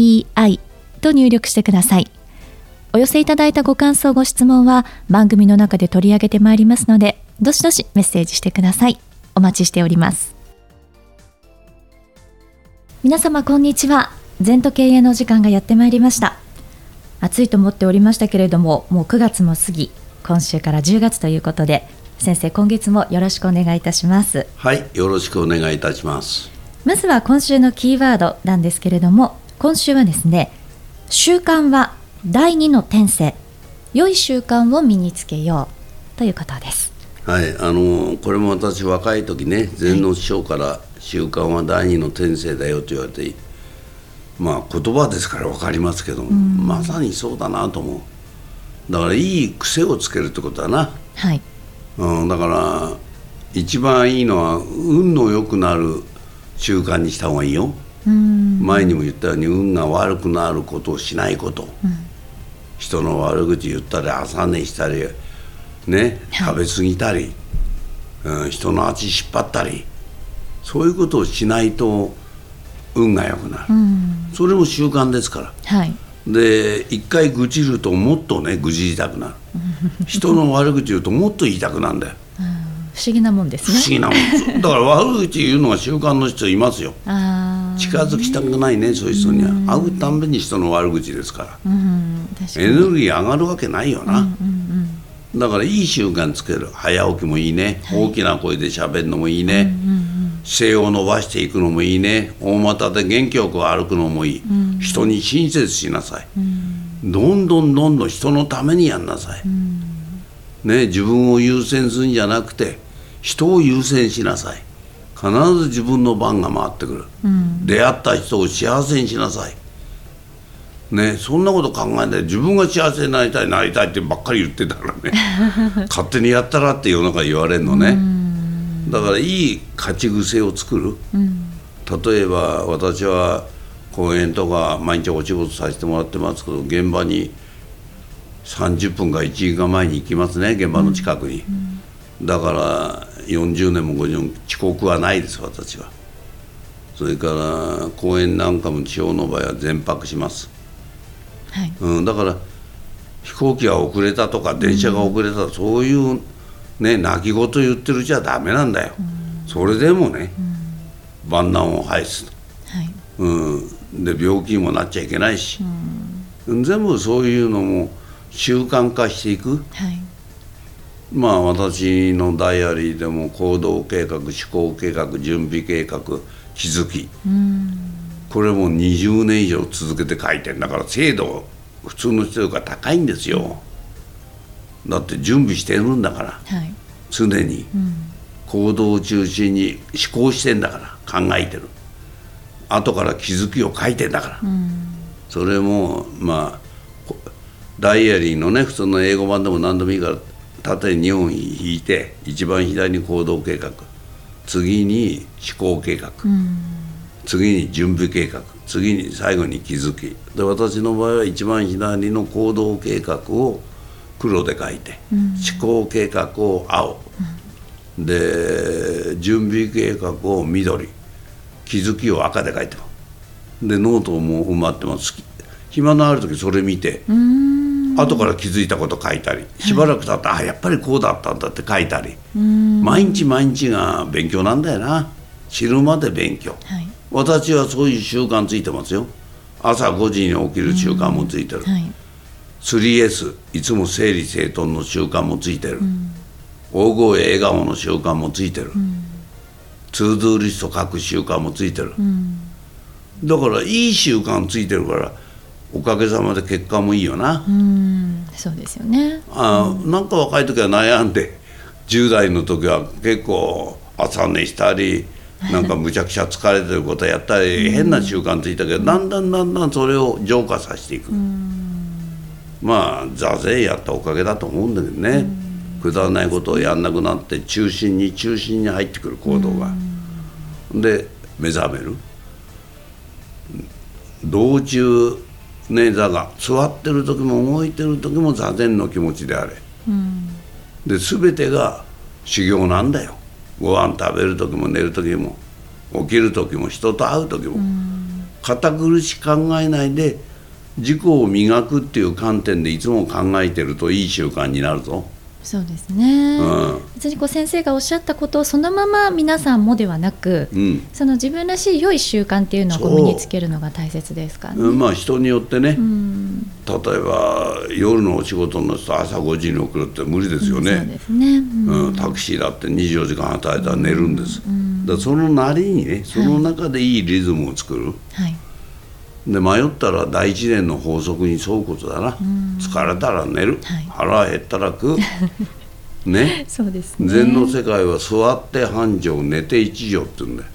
ZENTOKEIEI と入力してください。お寄せいただいたご感想、ご質問は番組の中で取り上げてまいりますので、どしどしメッセージしてください。お待ちしております。皆様こんにちは。全都経営の時間がやってまいりました。暑いと思っておりましたけれども、もう9月も過ぎ、今週から10月ということで、先生今月もよろしくお願いいたしますはいよろしくお願いいたしますまずは今週のキーワードなんですけれども今週はですね習慣は第二の転生良い習慣を身につけようということです。はいあのこれも私若い時ね禅の師匠から習慣は第二の転生だよと言われてまあ言葉ですから分かりますけども、まさにそうだなと思う。だからいい癖をつけるってことだな。はい。うん、だから一番いいのは運の良くなる習慣にした方がいいよ前にも言ったように運が悪くなることをしないこと、うん、人の悪口言ったり朝寝したりね食べ過ぎたり、うん、人の足引っ張ったりそういうことをしないと運が良くなる、それも習慣ですから、はい、で一回愚痴るともっとね愚痴りたくなる。人の悪口言うともっと言いたくなるんだよ、不思議なもんですね。不思議なもん。だから悪口言うのが習慣の人いますよ近づきたくないねそういう人には。会うたんびに人の悪口ですから、エネルギー上がるわけないよな、だからいい習慣つける。早起きもいいね、はい、大きな声で喋るのもいいね、姿勢を伸ばしていくのもいいね。大股で元気よく歩くのもいい、うん、人に親切しなさい、うん、どんどんどんどん人のためにやんなさい、うん、ね、自分を優先するんじゃなくて人を優先しなさい必ず自分の番が回ってくる、出会った人を幸せにしなさい。ね、そんなこと考えない自分が幸せになりたいなりたいってばっかり言ってたらね 勝手にやったらって世の中言われるのね。だからいい勝ち癖を作る、うん、例えば私は公園とか毎日お仕事させてもらってますけど現場に30分か1時間前に行きますね現場の近くに、うんうん、だから40年も50年遅刻はないです私は。それから公園なんかも地方の場合は全泊します、はい。うん、だから飛行機が遅れたとか電車が遅れた、そういうね泣き言言ってるじゃダメなんだよ、うん、それでもね、うん、万難を排す、はい。うん、で病気にもなっちゃいけないし、うん、全部そういうのも習慣化していく、はい、まあ私のダイアリーでも行動計画思考計画準備計画気づき、これも20年以上続けて書いてんだから精度普通の人よりか高いんですよ。だって準備してるんだから、はい、常に、行動を中心に思考してんだから考えてる。後から気づきを書いてんだから、うん、それもまあダイアリーのね普通の英語版でも何でもいいから縦に2本引いて一番左に行動計画次に思考計画、うん、次に準備計画次に最後に気づき。で私の場合は一番左の行動計画を黒で書いて、うん、思考計画を青、うん、で準備計画を緑。気づきを赤で書いてます。でノートも埋まってます。暇のある時それ見て後から気づいたこと書いたりしばらく経って、はい、あやっぱりこうだったんだって書いたり。毎日毎日が勉強なんだよな。知るまで勉強、はい、私はそういう習慣ついてますよ。朝5時に起きる習慣もついてる、はい。3S いつも整理整頓の習慣もついてる、うん、大声笑顔の習慣もついてる、うん、ツードゥーリスト書く習慣もついてる、うん、だからいい習慣ついてるからおかげさまで結果もいいよな、そうですよね。あ、なんか若い時は悩んで10代の時は結構朝寝したりなんかむちゃくちゃ疲れてることやったり 変な習慣ついたけどだんだんだんだんそれを浄化させていく。まあ座禅やったおかげだと思うんだけどね。くだらないことをやんなくなって中心に中心に入ってくる行動が。で目覚める。道中ね座が。座ってる時も動いてる時も座禅の気持ちであれ。で全てが修行なんだよ。ご飯食べる時も寝る時も起きる時も人と会う時も堅苦しく考えないで自己を磨くっていう観点でいつも考えてるといい習慣になるぞ。そうですね、うん、別にこう先生がおっしゃったことをそのまま皆さんもではなく、うん、その自分らしい良い習慣っていうのを身につけるのが大切ですかね。まあ人によってね、うん、例えば夜のお仕事の人朝5時に送るって無理ですよね。そうですね、うん。タクシーだって24時間働いたら寝るんです。だそのなりにねその中でいいリズムを作る。はいで迷ったら大自然の法則に沿うことだな、疲れたら寝る、はい、腹減ったら食う。ね。そうですね。禅の世界は座って半畳寝て一畳って言うんだよ。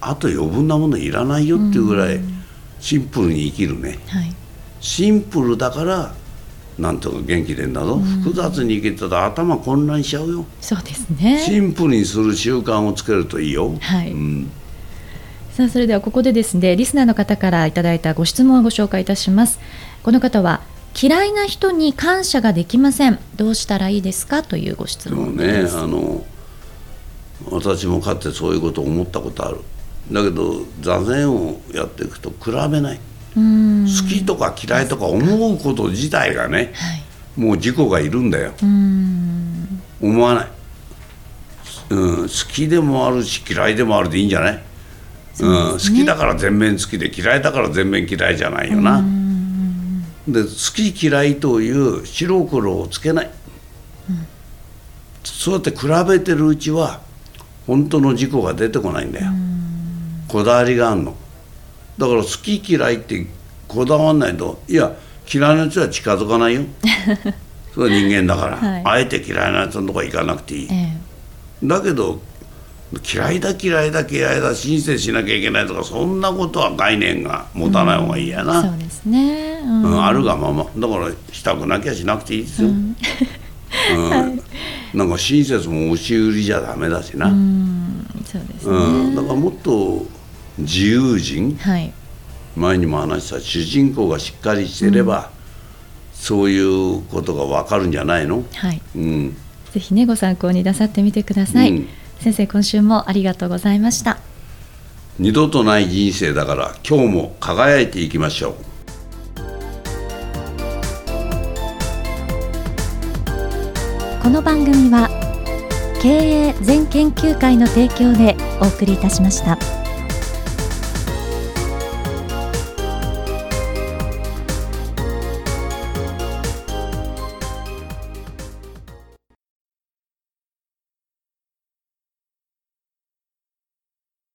あと余分なものいらないよっていうぐらいシンプルに生きるね、はい、シンプルだからなんとか元気出んだぞ、複雑に生きてたら頭混乱しちゃうよ。そうですね。シンプルにする習慣をつけるといいよ。はい、うんさあそれではここでですねリスナーの方からいただいたご質問をご紹介いたします。この方は嫌いな人に感謝ができません。どうしたらいいですか？というご質問です。ねあの私もかつてそういうことを思ったことある。だけど座禅をやっていくと比べない。好きとか嫌いとか思うこと自体がね、はい、もう自己がいるんだよ。思わない、うん、好きでもあるし嫌いでもあるでいいんじゃない？うん、好きだから全面好きで嫌いだから全面嫌いじゃないよな。で好き嫌いという白黒をつけない、うん、そうやって比べてるうちは本当の事故が出てこないんだよ。こだわりがあるの。だから好き嫌いってこだわんないといや嫌いな人は近づかないよ。それは人間だから、はい、あえて嫌いな人のとこ行かなくていい。ええ、だけど嫌いだ嫌いだ嫌いだ申請しなきゃいけないとかそんなことは概念が持たない方がいいやな、うん、そうですね、うん。うん、あるがまま。だからしたくなきゃしなくていいですよ、うん。なんか親切も押し売りじゃダメだしな、そうですね、だからもっと自由人、はい、前にも話した主人公がしっかりしてれば、そういうことが分かるんじゃないの、はい。うん、ぜひねご参考になさってみてください、先生今週もありがとうございました二度とない人生だから今日も輝いていきましょうこの番組は経営全研究会の提供でお送りいたしました。